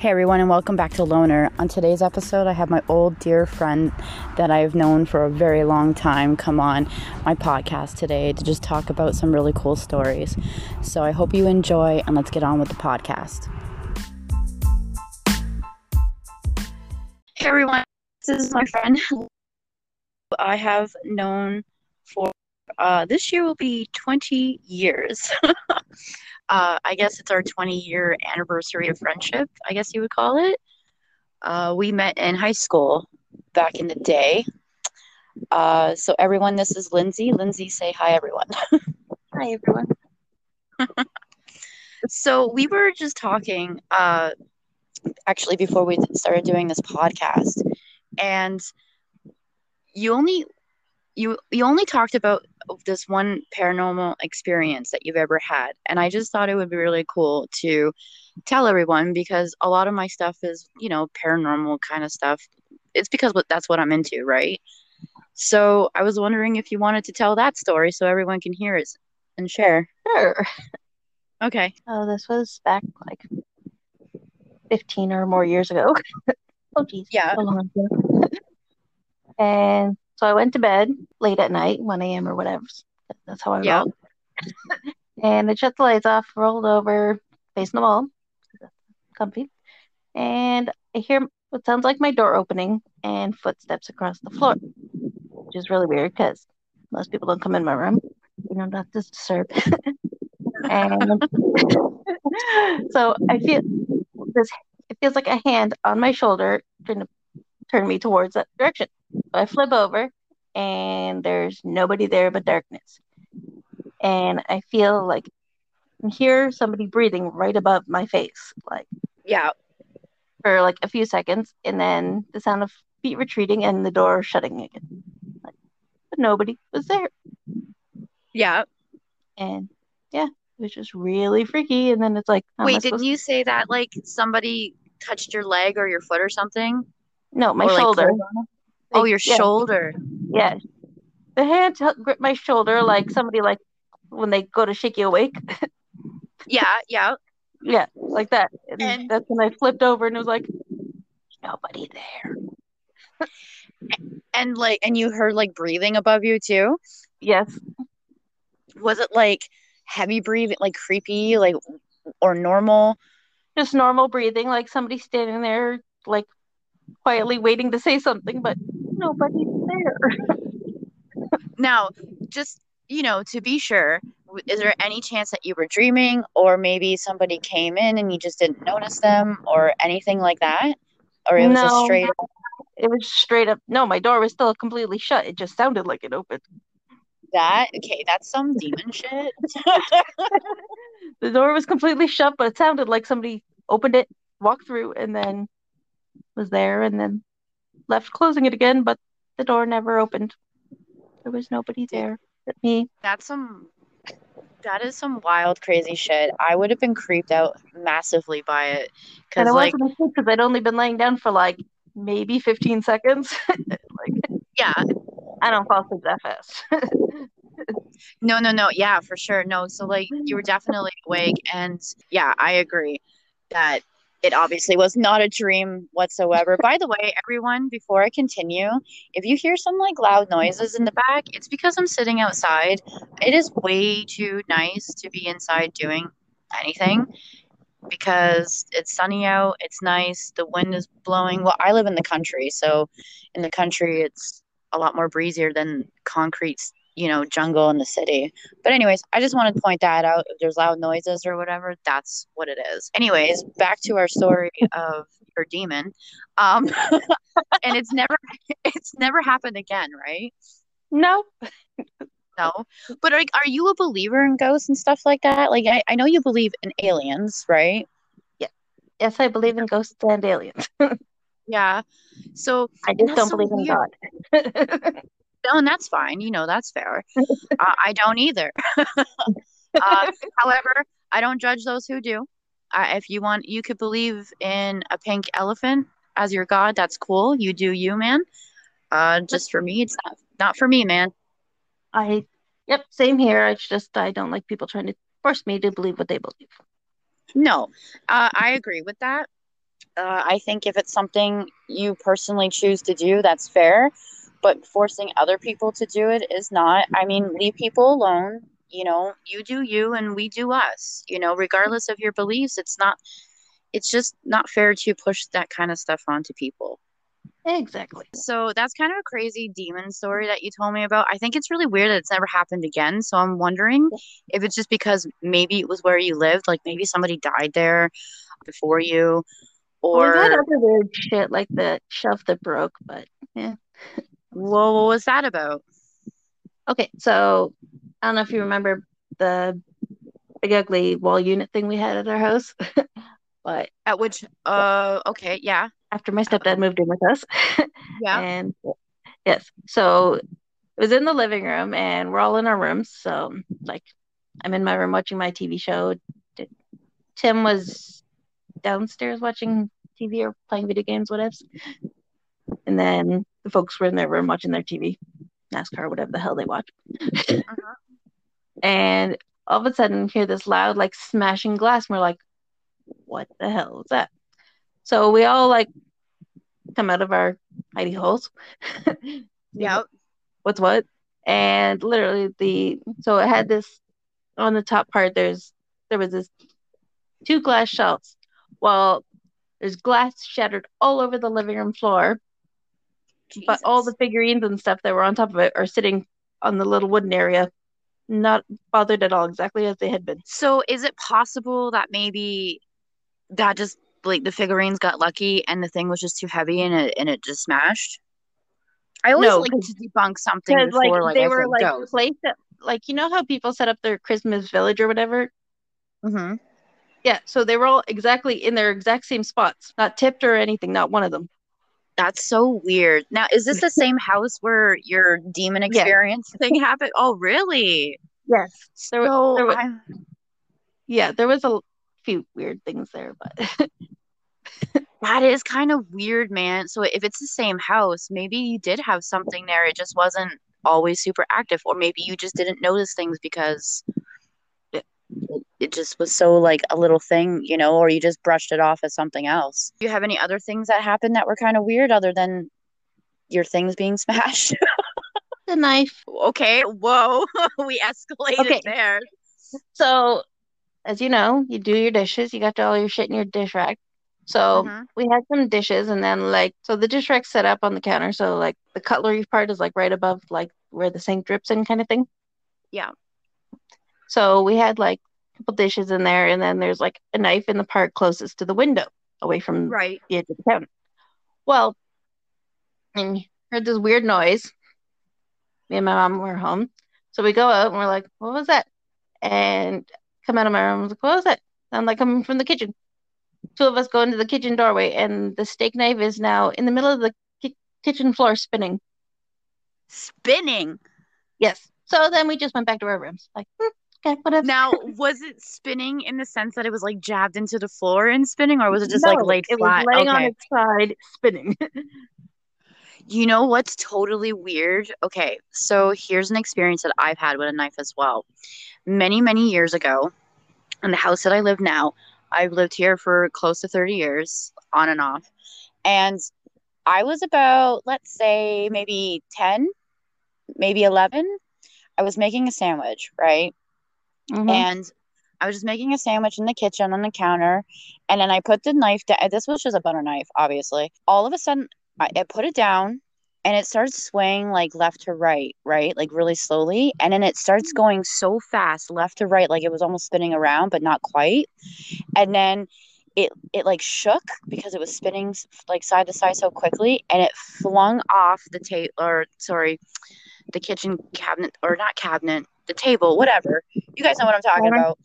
Hey everyone, and welcome back to Loner. On today's episode, I have my old dear friend that I've known for a very long time come on my podcast today to just talk about some really cool stories. So I hope you enjoy, and let's get on with the podcast. Hey everyone, this is my friend I have known for uh, this year will be 20 years. uh, I guess it's our 20 year anniversary of friendship, I guess you would call it. Uh, we met in high school back in the day. Uh, so, everyone, this is Lindsay. Lindsay, say hi, everyone. hi, everyone. so, we were just talking uh, actually before we started doing this podcast, and you only you you only talked about this one paranormal experience that you've ever had and i just thought it would be really cool to tell everyone because a lot of my stuff is you know paranormal kind of stuff. It's because that's what i'm into right? So i was wondering if you wanted to tell that story so everyone can hear it and share. Sure. Okay. Oh this was back like 15 or more years ago. Oh geez yeah. And so I went to bed late at night, 1 a.m. or whatever. That's how I yeah. and I shut the lights off, rolled over, facing the wall, comfy. And I hear what sounds like my door opening and footsteps across the floor, which is really weird because most people don't come in my room. You know, not to disturb. and so I feel this. It feels like a hand on my shoulder trying to turn me towards that direction. I flip over and there's nobody there but darkness. And I feel like I hear somebody breathing right above my face. Like Yeah. For like a few seconds and then the sound of feet retreating and the door shutting again. Like, but nobody was there. Yeah. And yeah, it was just really freaky. And then it's like Wait, didn't you say that like somebody touched your leg or your foot or something? No, my or, shoulder. Oh, like, oh, your shoulder. Yes. The hand gripped my shoulder like somebody like when they go to shake you awake. yeah, yeah. Yeah, like that. And, and that's when I flipped over and it was like nobody there. and like and you heard like breathing above you too? Yes. Was it like heavy breathing, like creepy, like or normal? Just normal breathing, like somebody standing there like quietly waiting to say something, but nobody's there. now, just you know, to be sure, is there any chance that you were dreaming, or maybe somebody came in and you just didn't notice them, or anything like that, or it was no, straight? Up- it was straight up. No, my door was still completely shut. It just sounded like it opened. That okay? That's some demon shit. the door was completely shut, but it sounded like somebody opened it, walked through, and then was there and then left closing it again, but the door never opened. There was nobody there but me. That's some that is some wild crazy shit. I would have been creeped out massively by it because like because I'd only been laying down for like maybe 15 seconds. like yeah, I don't fall asleep that fast. no, no, no. Yeah, for sure. No, so like you were mm. definitely awake, and yeah, I agree that it obviously was not a dream whatsoever. By the way, everyone, before I continue, if you hear some like loud noises in the back, it's because I'm sitting outside. It is way too nice to be inside doing anything because it's sunny out, it's nice, the wind is blowing. Well, I live in the country, so in the country it's a lot more breezier than concrete you know, jungle in the city. But anyways, I just wanted to point that out. If there's loud noises or whatever, that's what it is. Anyways, back to our story of your demon. Um and it's never it's never happened again, right? No. no. But are, are you a believer in ghosts and stuff like that? Like I, I know you believe in aliens, right? Yeah. Yes, I believe in ghosts and aliens. yeah. So I just don't believe in God. No, and that's fine. You know, that's fair. uh, I don't either. uh, however, I don't judge those who do. Uh, if you want, you could believe in a pink elephant as your god. That's cool. You do you, man. Uh, just for me, it's not, not for me, man. I, yep, same here. It's just I don't like people trying to force me to believe what they believe. No, uh, I agree with that. Uh, I think if it's something you personally choose to do, that's fair. But forcing other people to do it is not. I mean, mm-hmm. leave people alone. You know, you do you and we do us. You know, regardless of your beliefs, it's not, it's just not fair to push that kind of stuff onto people. Exactly. So that's kind of a crazy demon story that you told me about. I think it's really weird that it's never happened again. So I'm wondering if it's just because maybe it was where you lived, like maybe somebody died there before you, or Well, other weird shit like the shelf that broke, but yeah. well, what was that about? Okay, so I don't know if you remember the big ugly wall unit thing we had at our house, but At which, uh, okay, yeah, after my stepdad moved in with us, yeah, and yes, so it was in the living room, and we're all in our rooms. So like, I'm in my room watching my TV show. Tim was downstairs watching TV or playing video games, whatever. And then the folks were in their room watching their TV, NASCAR, whatever the hell they watch. uh-huh. And all of a sudden, hear this loud, like smashing glass. And we're like, what the hell is that? So we all like come out of our hidey holes. yeah, What's what? And literally, the so it had this on the top part. There's there was this two glass shelves. Well, there's glass shattered all over the living room floor, but all the figurines and stuff that were on top of it are sitting on the little wooden area, not bothered at all, exactly as they had been. So is it possible that maybe that just like the figurines got lucky and the thing was just too heavy and it and it just smashed? I always No, like to debunk something Because like, like, they I were like placed at, like you know how people set up their Christmas village or whatever. Mm-hmm. Yeah, so they were all exactly in their exact same spots, not tipped or anything, not one of them. That's so weird. Now, is this the same house where your demon Yeah. experience thing happened? Oh, really? Yes. There, So there wa- I, yeah, there was a few weird things there, but that is kind of weird, man. So if it's the same house, maybe you did have something there. It just wasn't always super active, or maybe you just didn't notice things because it, just was so like a little thing, you know, or you just brushed it off as something else. Do you have any other things that happened that were kind of weird other than your things being smashed? the knife. okay, whoa, we escalated Okay. there. So, as you know, you do your dishes, you got all your shit in your dish rack. So Mhm. we had some dishes, and then like, so the dish rack's set up on the counter. So like the cutlery part is like right above like where the sink drips in, kind of thing. Yeah. So we had like a couple dishes in there, and then there's like a knife in the park closest to the window, away from Right. the edge of the counter. Well, and heard this weird noise. Me and my mom were home. So we go out and we're like, what was that? And come out of my room, I was like, what was that? I'm like, coming from the kitchen. Two of us go into the kitchen doorway, and the steak knife is now in the middle of the ki- kitchen floor spinning. Spinning. Yes. So then we just went back to our rooms. Like, hmm, okay, whatever. Now, was it spinning in the sense that it was like jabbed into the floor and spinning, or was it just like laid it flat? was laying on its side, spinning. You know what's totally weird? Okay, so here's an experience that I've had with a knife as well. Many, many years ago, in the house that I live now, I've lived here for close to 30 years, on and off. And I was about, let's say, maybe 10, maybe 11. I was making a sandwich, right? Mhm. and I was just making a sandwich in the kitchen on the counter, and then I put the knife down. This was just a butter knife, obviously. All of a sudden, I, I put it down, and it starts swaying like left to right, right, like really slowly, and then it starts going so fast left to right, like it was almost spinning around, but not quite. And then it it like shook because it was spinning like side to side so quickly, and it flung off the table, or sorry, the kitchen cabinet, or not cabinet, the table, whatever. You guys know what I'm talking Counter? about.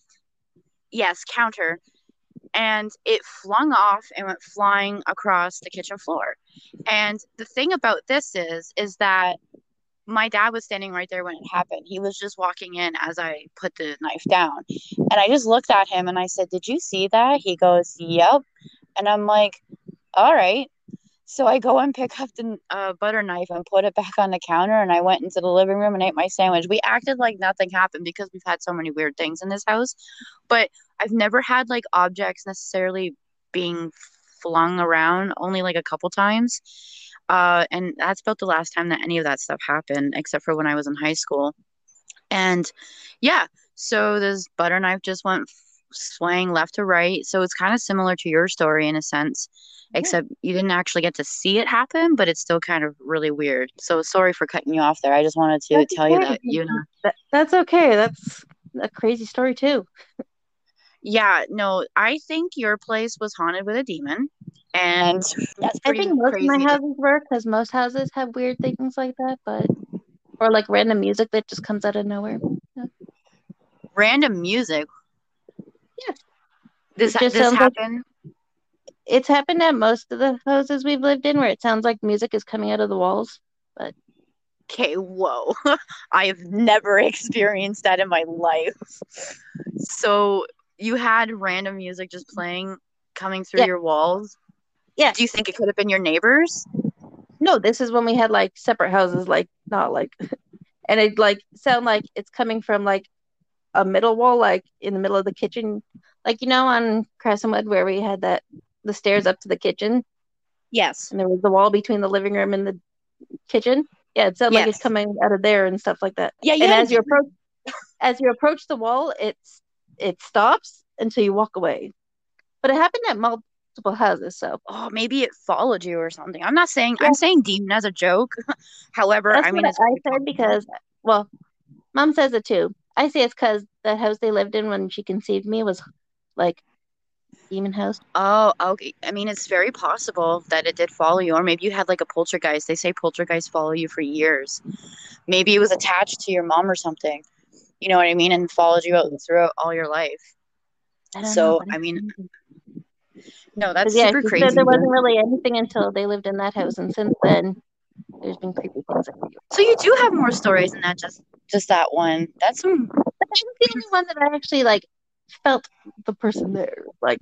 Yes, counter. And it flung off and went flying across the kitchen floor. And the thing about this is, is that my dad was standing right there when it happened. He was just walking in as I put the knife down. And I just looked at him and I said, Did you see that? He goes, Yep. And I'm like, All right. So I go and pick up the uh, butter knife and put it back on the counter. And I went into the living room and ate my sandwich. We acted like nothing happened because we've had so many weird things in this house. But I've never had like objects necessarily being flung around only like a couple times. Uh, and that's about the last time that any of that stuff happened, except for when I was in high school. And yeah, so this butter knife just went swaying left to right. So it's kind of similar to your story in a sense, yeah. except you didn't actually get to see it happen, but it's still kind of really weird. So sorry for cutting you off there. I just wanted to that's tell okay. you that you know that, that's okay. That's a crazy story too. yeah, no, I think your place was haunted with a demon. And that's I think most crazy. of my houses were because most houses have weird things like that, but or like random music that just comes out of nowhere. Yeah. Random music. Yeah. This, this happen? Like, it's happened at most of the houses we've lived in where it sounds like music is coming out of the walls. But okay, whoa. I have never experienced that in my life. So you had random music just playing coming through yeah. your walls? Yeah. Do you think it could have been your neighbors? No, this is when we had like separate houses, like not like and it like sound like it's coming from like a middle wall, like in the middle of the kitchen, like you know on Crescentwood where we had that the stairs up to the kitchen. Yes. And there was the wall between the living room and the kitchen. Yeah, it sounded yes. like it's coming out of there and stuff like that. Yeah, yeah. And as you approach, as you approach the wall, it's it stops until you walk away. But it happened at multiple houses, so oh, maybe it followed you or something. I'm not saying yeah. I'm saying demon as a joke. However, That's I mean, I said because well, mom says it too. I say it's because the house they lived in when she conceived me was like demon house. Oh, okay. I mean, it's very possible that it did follow you, or maybe you had like a poltergeist. They say poltergeists follow you for years. Maybe it was attached to your mom or something. You know what I mean, and followed you out throughout all your life. I so, I mean, no, that's yeah, super crazy. there wasn't really anything until they lived in that house, and since then, there's been creepy things. So you do have more stories than that, just just that one. That's some. That's the only one that I actually like felt the person there. Like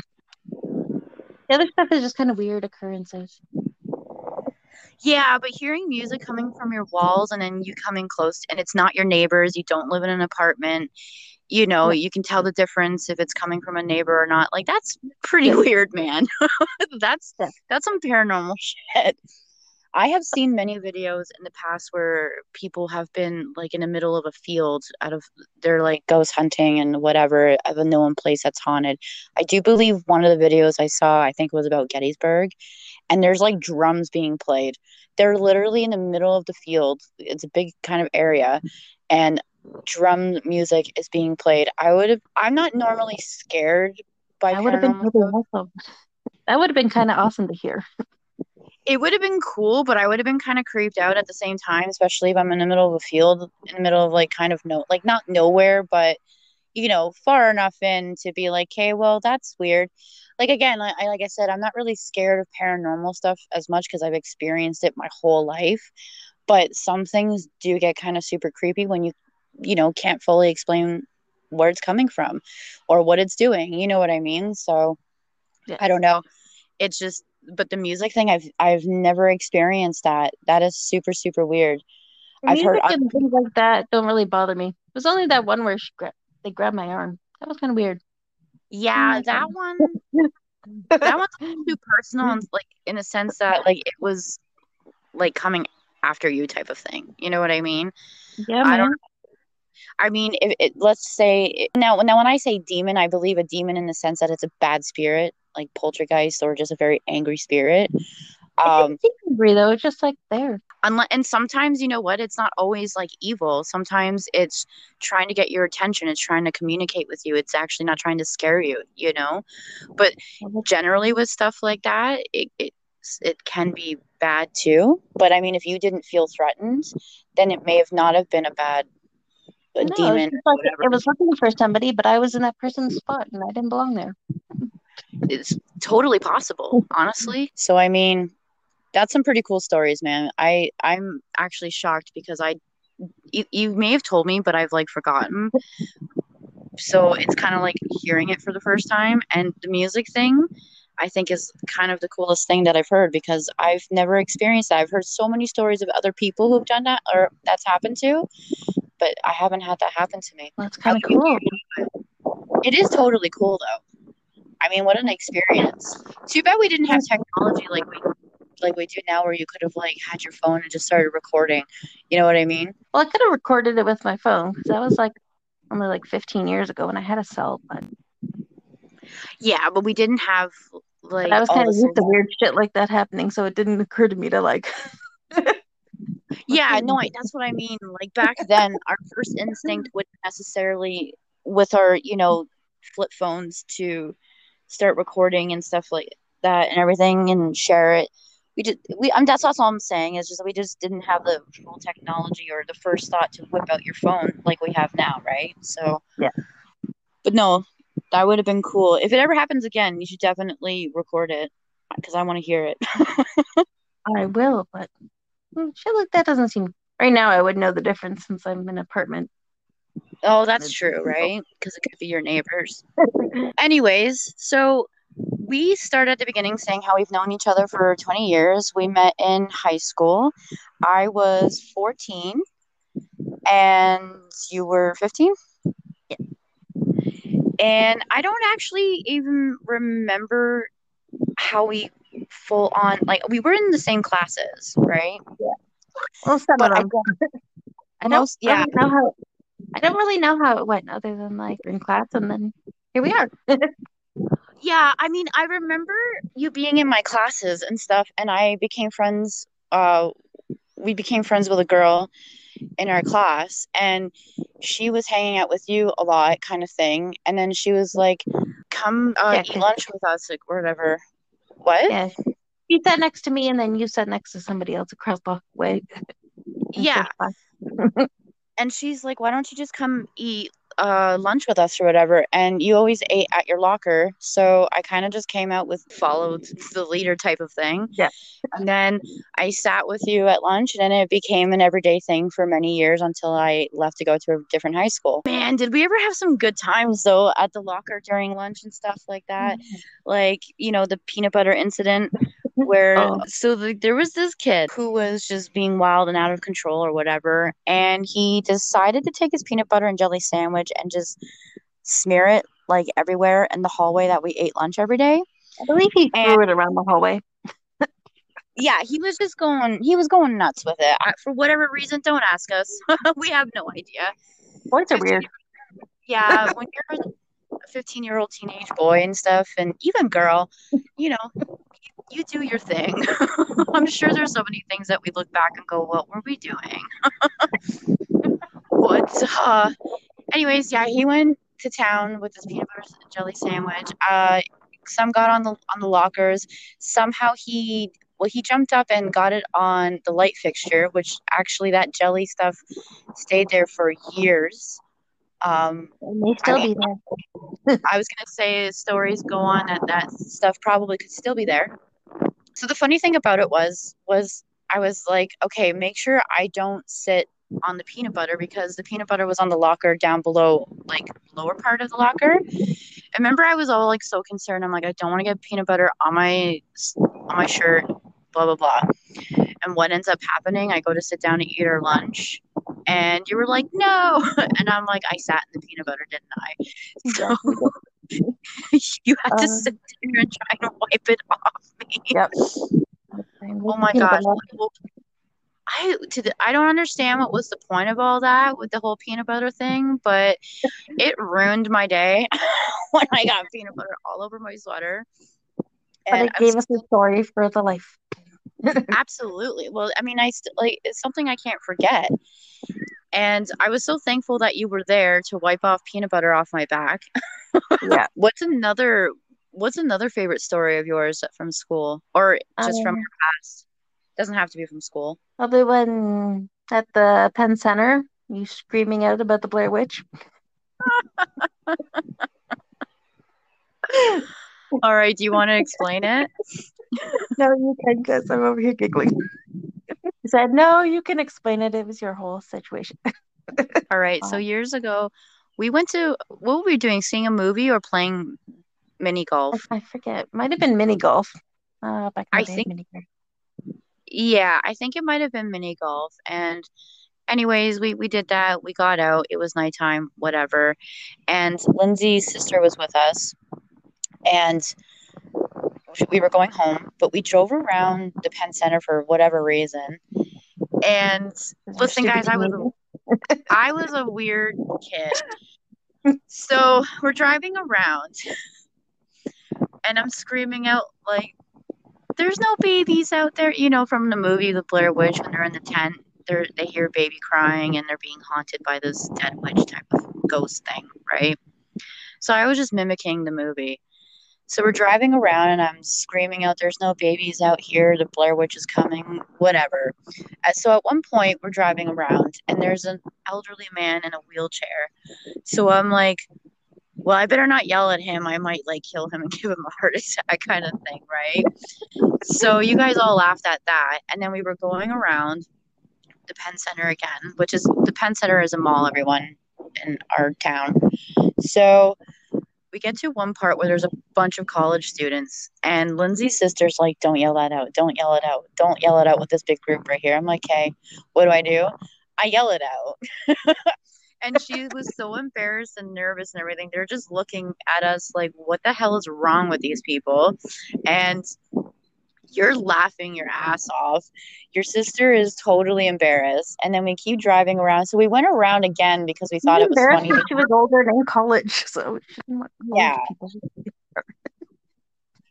the other stuff is just kind of weird occurrences. Yeah, but hearing music coming from your walls and then you coming close, and it's not your neighbors. You don't live in an apartment. You know, you can tell the difference if it's coming from a neighbor or not. Like that's pretty weird, man. that's that's some paranormal shit. I have seen many videos in the past where people have been like in the middle of a field out of they're like ghost hunting and whatever of a known place that's haunted. I do believe one of the videos I saw, I think it was about Gettysburg, and there's like drums being played. They're literally in the middle of the field. It's a big kind of area and drum music is being played. I would have I'm not normally scared by That would have been awesome. That would have been kind of awesome to hear it would have been cool, but I would have been kind of creeped out at the same time, especially if I'm in the middle of a field, in the middle of like kind of no, like not nowhere, but you know, far enough in to be like, hey, well, that's weird. Like again, I, I like I said, I'm not really scared of paranormal stuff as much because I've experienced it my whole life. But some things do get kind of super creepy when you, you know, can't fully explain where it's coming from or what it's doing. You know what I mean? So yeah. I don't know. It's just but the music thing I've I've never experienced that. That is super super weird. I've heard and things like that don't really bother me. It was only that one where she gra- they grabbed my arm. That was kind of weird. Yeah, oh that one. that one's too personal, and like in a sense that like it was like coming after you type of thing. You know what I mean? Yeah, man. I don't. I mean, if it, let's say now, now when I say demon, I believe a demon in the sense that it's a bad spirit like poltergeist or just a very angry spirit. Um, it's angry though, it's just like there. Unless, and sometimes you know what, it's not always like evil. Sometimes it's trying to get your attention. It's trying to communicate with you. It's actually not trying to scare you. You know, but generally with stuff like that, it, it it can be bad too. But I mean, if you didn't feel threatened, then it may have not have been a bad a no, demon. Like it was looking for somebody, but I was in that person's spot and I didn't belong there it's totally possible, honestly. So I mean, that's some pretty cool stories, man. I I'm actually shocked because I you, you may have told me, but I've like forgotten. So it's kind of like hearing it for the first time, and the music thing. I think is kind of the coolest thing that I've heard because I've never experienced that. I've heard so many stories of other people who've done that or that's happened to, but I haven't had that happen to me. That's kind of cool. It is totally cool though. I mean, what an experience. Too bad we didn't have technology like we like we do now where you could have like had your phone and just started recording. You know what I mean? Well, I could have recorded it with my phone because that was like only like 15 years ago when I had a cell. But Yeah, but we didn't have like but I was kind of the used to weird shit like that happening, so it didn't occur to me to like. Yeah, no, I, that's what I mean. Like back then, our first instinct wouldn't necessarily with our, you know, flip phones to start recording and stuff like that and everything and share it. We just we I'm that's all I'm saying is just we just didn't have the full technology or the first thought to whip out your phone like we have now, right? So Yeah. But no, that would have been cool. If it ever happens again, you should definitely record it because I want to hear it. I will, but mm, shit like that doesn't seem. Right now, I would know the difference since I'm in an apartment. Oh, that's true, right? Because it could be your neighbors. Anyways, so we started at the beginning saying how we've known each other for 20 years. We met in high school. I was 14 and you were 15? Yeah. And I don't actually even remember how we full on like we were in the same classes, right? Well, some But of I them. don't I don't yeah. really know how. I don't really know how it went, other than like in class, and then here we are. Yeah, I mean, I remember you being in my classes and stuff, and I became friends. Uh, we became friends with a girl in our class, and she was hanging out with you a lot, kind of thing. And then she was like, "Come uh, Yeah, eat lunch with us, like whatever." What? yeah, you sat next to me, and then you sat next to somebody else across the way. Yeah. and she's like, "Why don't you just come eat uh lunch with us or whatever?" And you always ate at your locker, so I kind of just came out with followed the leader type of thing. Yeah. And then I sat with you at lunch, and then it became an everyday thing for many years until I left to go to a different high school. Man, did we ever have some good times though at the locker during lunch and stuff like that? Like you know the peanut butter incident where Oh. so the, there was this kid who was just being wild and out of control or whatever and he decided to take his peanut butter and jelly sandwich and just smear it like everywhere in the hallway that we ate lunch every day I believe he And- threw it around the hallway. yeah he was just going he was going nuts with it I, for whatever reason don't ask us we have no idea Boys are weird. yeah when you're a 15 year old teenage boy and stuff and even girl you know you, do your thing. I'm sure there's so many things that we look back and go what were we doing? What uh anyways yeah he went to town with his peanut butter and jelly sandwich. Uh some got on the on the lockers. Somehow he well he jumped up and got it on the light fixture which actually that jelly stuff stayed there for years. Um It may still I- be there. I was gonna say stories go on that that stuff probably could still be there. So the funny thing about it was was I was like, okay, make sure I don't sit on the peanut butter because the peanut butter was on the locker down below, like lower part of the locker. I remember I was all like so concerned. I'm like, I don't want to get peanut butter on my on my shirt, blah blah blah. And what ends up happening? I go to sit down to eat our lunch, and you were like, no, and I'm like, I sat in the peanut butter, didn't I? So you had to Um, sit there and try to wipe it off. Yep. Oh my gosh. I to the, I don't understand what was the point of all that with the whole peanut butter thing, but it ruined my day when I got peanut butter all over my sweater. But And it gave us a story for the life. Absolutely. Well, I mean, I st- like it's something I can't forget. And I was so thankful that you were there to wipe off peanut butter off my back. Yeah. What's another what's another favorite story of yours from school or just from Um, your past? Doesn't have to be from school. Other when at the Penn Center, you screaming out about the Blair Witch. All right, do you want to explain it? No, you can, because I'm over here giggling. He said, No, you can explain it. It was your whole situation. All right. So Oh. years ago, we went to what were we doing? Seeing a movie or playing mini golf? I forget. Might have been mini golf. Uh, back I day, think- mini golf. Yeah, I think it might have been mini golf. And anyways, we we did that. We got out. It was nighttime, whatever. And Lindsay's sister was with us. and we were going home, but we drove around the Penn Center for whatever reason. And listen, guys, I was I was a weird kid. So we're driving around, and I'm screaming out like, "There's no babies out there!" You know, from the movie The Blair Witch when they're in the tent, they they hear baby crying and they're being haunted by this dead witch type of ghost thing, right? So I was just mimicking the movie. So we're driving around and I'm screaming out, There's no babies out here. The Blair Witch is coming, whatever. So at one point, we're driving around and there's an elderly man in a wheelchair. So I'm like, well, I better not yell at him. I might like kill him and give him a heart attack kind of thing, right? So you guys all laughed at that. And then we were going around the Penn Center again, which is the Penn Center is a mall, everyone in our town. So we get to one part where there's a bunch of college students and Lindsay's sister's like, don't yell that out. Don't yell it out. Don't yell it out with this big group right here. I'm like, okay, what do I do? I yell it out. and she was so embarrassed and nervous and everything. They're just looking at us like, what the hell is wrong with these people? And you're laughing your ass off. Your sister is totally embarrassed. And then we keep driving around. So we went around again because we thought it was funny. She was older than college. So yeah.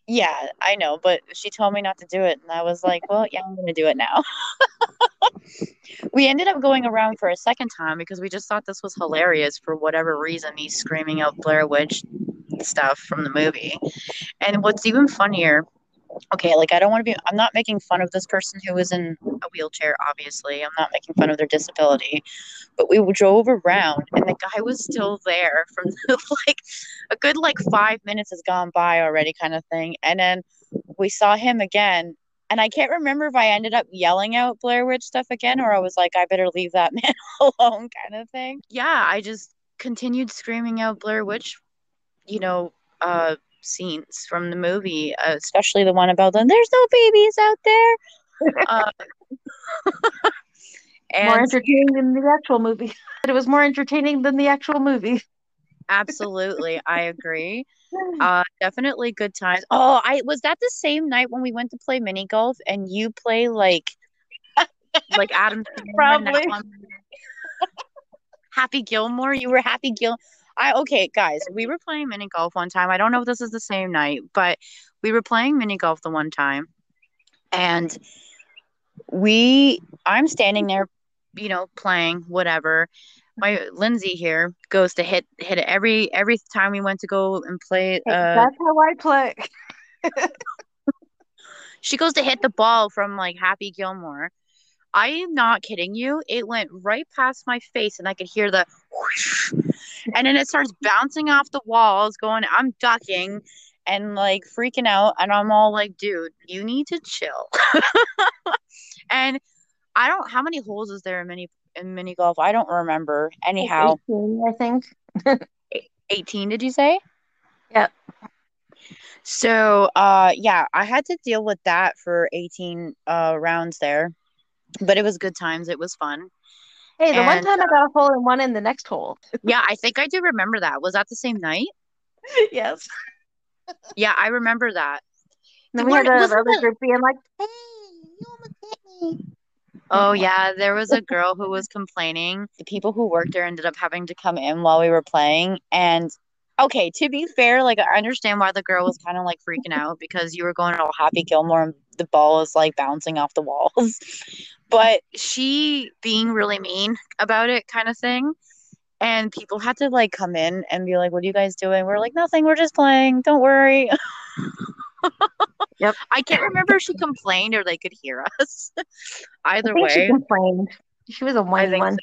Yeah, I know. But she told me not to do it. And I was like, well, yeah, I'm to do it now. we ended up going around for a second time because we just thought this was hilarious for whatever reason. Me screaming out Blair Witch stuff from the movie. And what's even funnier okay, like I don't want to be, I'm not making fun of this person who is in a wheelchair, obviously. I'm not making fun of their disability. But we drove around and the guy was still there from like a good like five minutes has gone by already, kind of thing. And then we saw him again. And I can't remember if I ended up yelling out Blair Witch stuff again or I was like, I better leave that man alone, kind of thing. Yeah, I just continued screaming out Blair Witch, you know, uh, scenes from the movie, uh, especially the one about them. There's no babies out there. uh, and, more entertaining than the actual movie. it was more entertaining than the actual movie. absolutely, I agree. Uh, definitely good times. Oh, I was that the same night when we went to play mini golf and you play like like Adam probably. Happy Gilmore. You were Happy Gil. I okay, guys, we were playing mini golf one time. I don't know if this is the same night, but we were playing mini golf the one time, and we I'm standing there, you know, playing whatever. My Lindsay here goes to hit hit it every every time we went to go and play. Uh, That's how I play. she goes to hit the ball from like Happy Gilmore. I am not kidding you. It went right past my face, and I could hear the whoosh, and then it starts bouncing off the walls, going, I'm ducking and like freaking out. And I'm all like, dude, you need to chill. and I don't, how many holes is there in mini, in mini golf? I don't remember. Anyhow, 18, I think 18, did you say? Yep. So, uh, yeah, I had to deal with that for 18 uh, rounds there, but it was good times. It was fun. Hey, the and, one time I uh, got a hole in one in the next hole. yeah, I think I do remember that. Was that the same night? yes. yeah, I remember that. And then we had the other group being like, "Hey, you almost hit me." Oh yeah, there was a girl who was complaining. The people who worked there ended up having to come in while we were playing. And okay, to be fair, like I understand why the girl was kind of like freaking out because you were going all happy Gilmore and the ball is like bouncing off the walls but she being really mean about it kind of thing. And people had to like come in and be like what are you guys doing? We're like nothing. We're just playing. Don't worry. Yep. I can't remember if she complained or they could hear us. Either way she complained. She was a whiny one.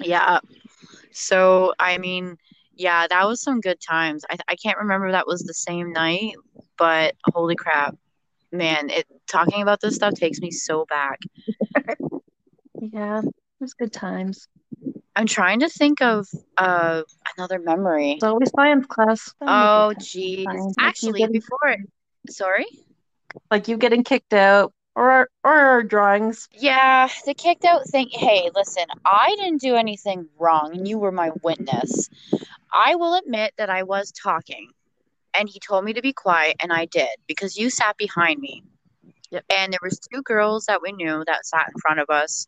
so. yeah. So i mean yeah that was some good times. I, I can't remember that was the same night but holy crap man, it talking about this stuff takes me so back. yeah, it was good times. I'm trying to think of uh another memory. It's always science class. Oh, geez. Actually, before it, sorry, like you getting kicked out or or our drawings. Yeah, the kicked out thing. Hey, listen, I didn't do anything wrong, and you were my witness. I will admit that I was talking and he told me to be quiet and I did because you sat behind me. Yep. And there was two girls that we knew that sat in front of us.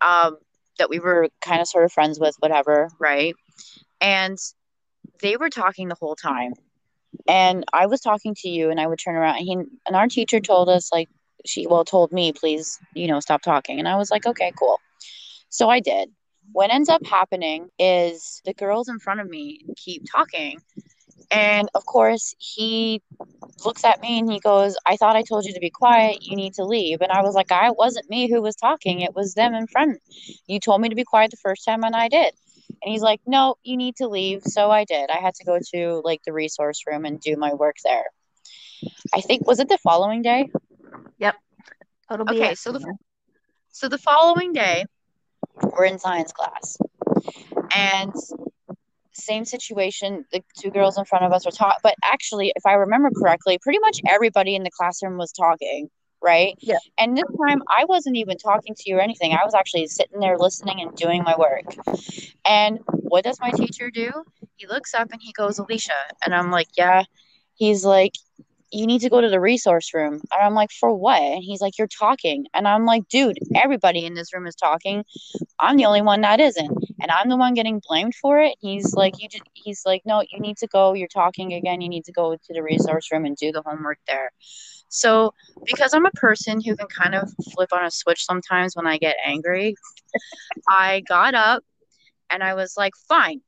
Um that we were kind of sort of friends with whatever, right? And they were talking the whole time. And I was talking to you and I would turn around and he and our teacher told us like she well told me please, you know, stop talking. And I was like, "Okay, cool." So I did. What ends up happening is the girls in front of me keep talking and of course, he looks at me and he goes, I thought I told you to be quiet. You need to leave. And I was like, I wasn't me who was talking. It was them in front. You told me to be quiet the first time and I did. And he's like, No, you need to leave. So I did. I had to go to like the resource room and do my work there. I think was it the following day? Yep. It'll be okay, so the so the following day, we're in science class. And same situation. The two girls in front of us were talking, but actually, if I remember correctly, pretty much everybody in the classroom was talking, right? Yeah. And this time, I wasn't even talking to you or anything. I was actually sitting there listening and doing my work. And what does my teacher do? He looks up and he goes, Alicia. And I'm like, yeah. He's like, you need to go to the resource room. And I'm like, for what? And he's like, you're talking. And I'm like, dude, everybody in this room is talking. I'm the only one that isn't. And I'm the one getting blamed for it. He's like, you just, he's like, no, you need to go. You're talking again. You need to go to the resource room and do the homework there. So, because I'm a person who can kind of flip on a switch sometimes when I get angry, I got up and I was like, fine,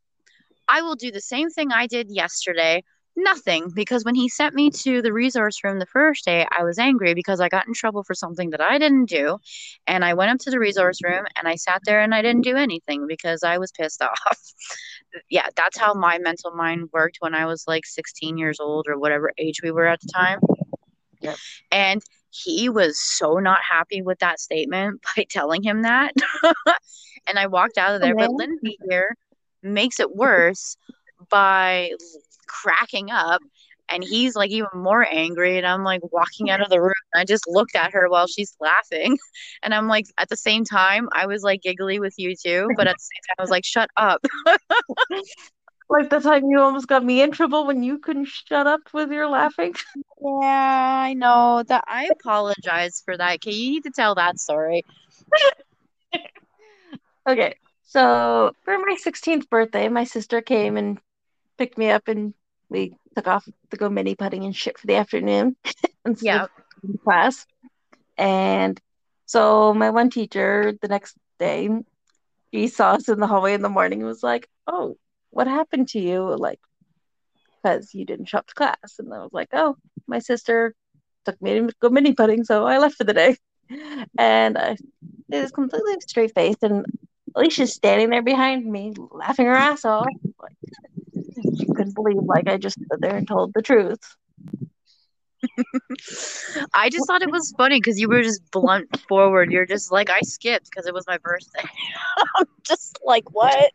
I will do the same thing I did yesterday nothing because when he sent me to the resource room the first day i was angry because i got in trouble for something that i didn't do and i went up to the resource room and i sat there and i didn't do anything because i was pissed off yeah that's how my mental mind worked when i was like 16 years old or whatever age we were at the time Yep. and he was so not happy with that statement by telling him that and i walked out of there but Okay. lindsay here makes it worse by cracking up and he's like even more angry and i'm like walking out of the room and i just looked at her while she's laughing and i'm like at the same time i was like giggly with you too but at the same time i was like shut up Like the time you almost got me in trouble when you couldn't shut up with your laughing. yeah i know that i apologize for that okay you need to tell that story Okay, so for my 16th birthday, my sister came and picked me up, and we took off to go mini putting and shit for the afternoon instead yeah class. And so my one teacher the next day, she saw us in the hallway in the morning and was like, "Oh, what happened to you? Like, because you didn't show up to class?" And I was like, "Oh, my sister took me to go mini putting, so I left for the day." And I it was completely straight faced, and Alicia's standing there behind me, laughing her ass off. Like, she couldn't believe like I just stood there and told the truth. i just thought it was funny because you were just blunt forward you're just like i skipped because it was my birthday i'm just like what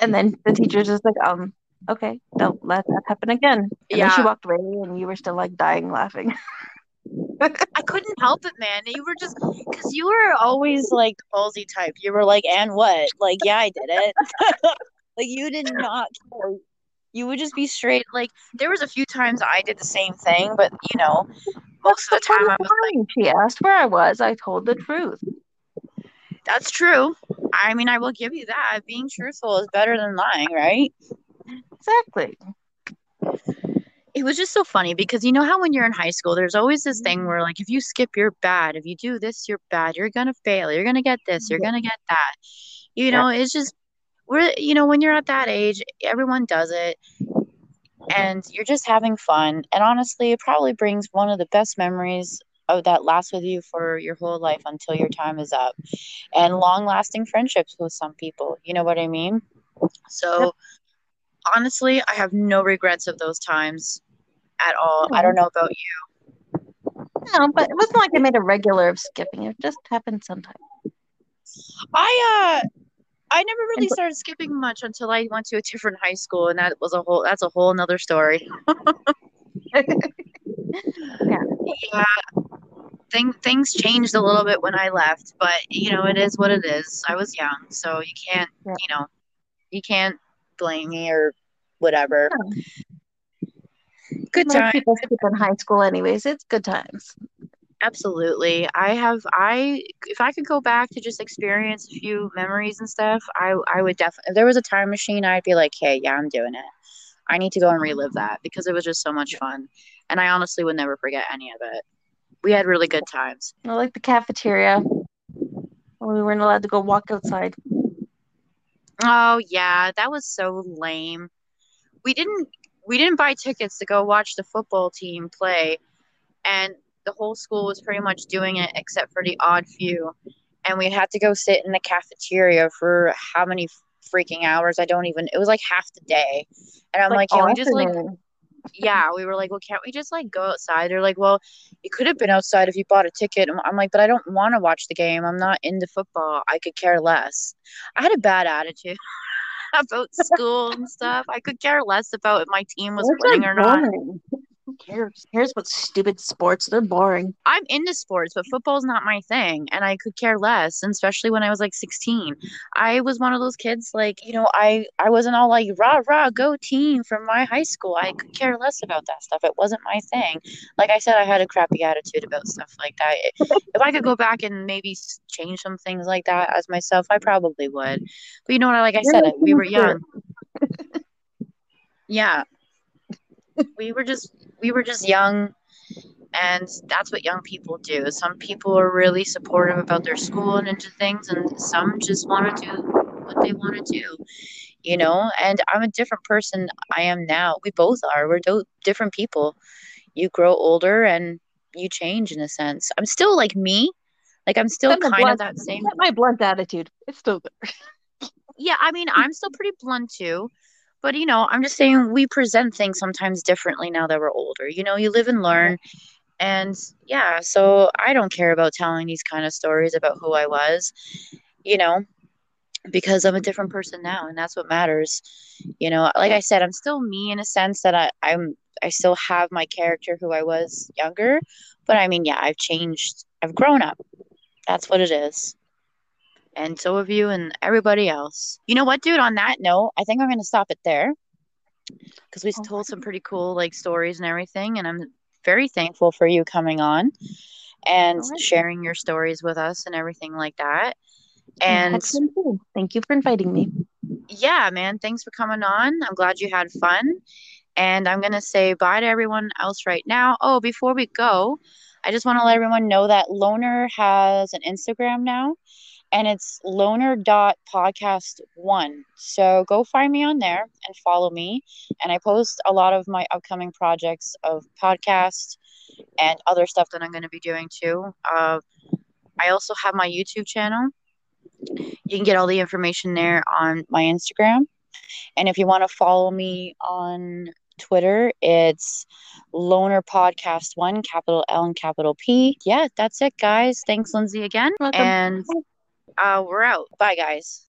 and then the teacher's just like, um, okay, don't let that happen again. And then she walked away, and you were still like dying laughing. I couldn't help it, man. You were just because you were always like ballsy type. You were like, and what? Like, yeah, I did it. like, you did not care. You would just be straight. Like, there was a few times I did the same thing, but you know, most of the time I was like. She asked where I was. I told the truth. that's true. I mean, I will give you that. Being truthful is better than lying, right? Exactly. It was just so funny because you know how when you're in high school, there's always this thing mm-hmm. where, like, if you skip, you're bad. If you do this, you're bad. You're gonna fail. You're gonna get this. You're gonna get that. You know, it's just we're you know when you're at that age, everyone does it, and you're just having fun. And honestly, it probably brings one of the best memories of that lasts with you for your whole life until your time is up, and long-lasting friendships with some people. You know what I mean? So. Honestly, I have no regrets of those times at all. I don't know about you. No, but it wasn't like I made a regular of skipping. It just happened sometimes. I uh I never really started skipping much until I went to a different high school and that was a whole that's a whole nother story. Yeah. Thing, things changed a little bit when I left, but you know, it is what it is. I was young, so you can't, Yeah. you know, you can't blame me or whatever. Yeah. Good Most time. people skip in high school, anyways. It's good times. Absolutely. I have I if I could go back to just experience a few memories and stuff, I I would definitely if there was a time machine, I'd be like, "Hey, yeah, I'm doing it." I need to go and relive that because it was just so much fun. And I honestly would never forget any of it. We had really good times. I like the cafeteria. We weren't allowed to go walk outside. Oh yeah, that was so lame. We didn't we didn't buy tickets to go watch the football team play and the whole school was pretty much doing it except for the odd few. And we had to go sit in the cafeteria for how many freaking hours? I don't even it was like half the day. And I'm like, can we just like. Yeah, we were like, well, can't we just like go outside? They're like, well, you could have been outside if you bought a ticket. I'm- I'm like, but I don't want to watch the game. I'm not into football. I could care less. I had a bad attitude about school and stuff. I could care less about if my team was Sports winning or not. Who cares? Who cares about stupid sports? They're boring. I'm into sports, but football's not my thing, and I could care less. And especially when I was like 16, I was one of those kids like you know I I wasn't all like rah rah go team from my high school. I could care less about that stuff. It wasn't my thing. Like I said, I had a crappy attitude about stuff like that. if I could go back and maybe change some things like that as myself, I probably would. But you know what? Like I said, we were young. Yeah, we were just we were just young and that's what young people do. Some people are really supportive about their school and into things and some just want to do what they want to do you know? And i'm a different person i am now. We both are. We're do- different people. You grow older and you change in a sense. I'm still like me. Like i'm still kind of that same my blunt attitude. It's still there. yeah, I mean, I'm still pretty blunt too. But you know, I'm just saying we present things sometimes differently now that we're older. You know, you live and learn. And yeah, so I don't care about telling these kind of stories about who I was, you know, because I'm a different person now and that's what matters. You know, like I said, I'm still me in a sense that I, I'm I still have my character who I was younger. But I mean, yeah, I've changed. I've grown up. That's what it is and so have you and everybody else. You know what, dude? On that note, I think I'm gonna stop it there because we oh, told some pretty cool like stories and everything, and I'm very thankful for you coming on and Alright. sharing your stories with us and everything like that. And had fun too. Thank you for inviting me. yeah, man, thanks for coming on. I'm glad you had fun. And I'm going to say bye to everyone else right now. Oh, before we go, I just want to let everyone know that Loner has an Instagram now, and it's loner.podcast1. So go find me on there and follow me. And I post a lot of my upcoming projects of podcasts and other stuff that I'm going to be doing too. Uh, I also have my YouTube channel. You can get all the information there on my Instagram. And if you want to follow me on Twitter, it's Loner Podcast One, capital L and capital P. Yeah, that's it, guys. Thanks, Lindsay, again. Welcome. And uh, we're out. Bye, guys.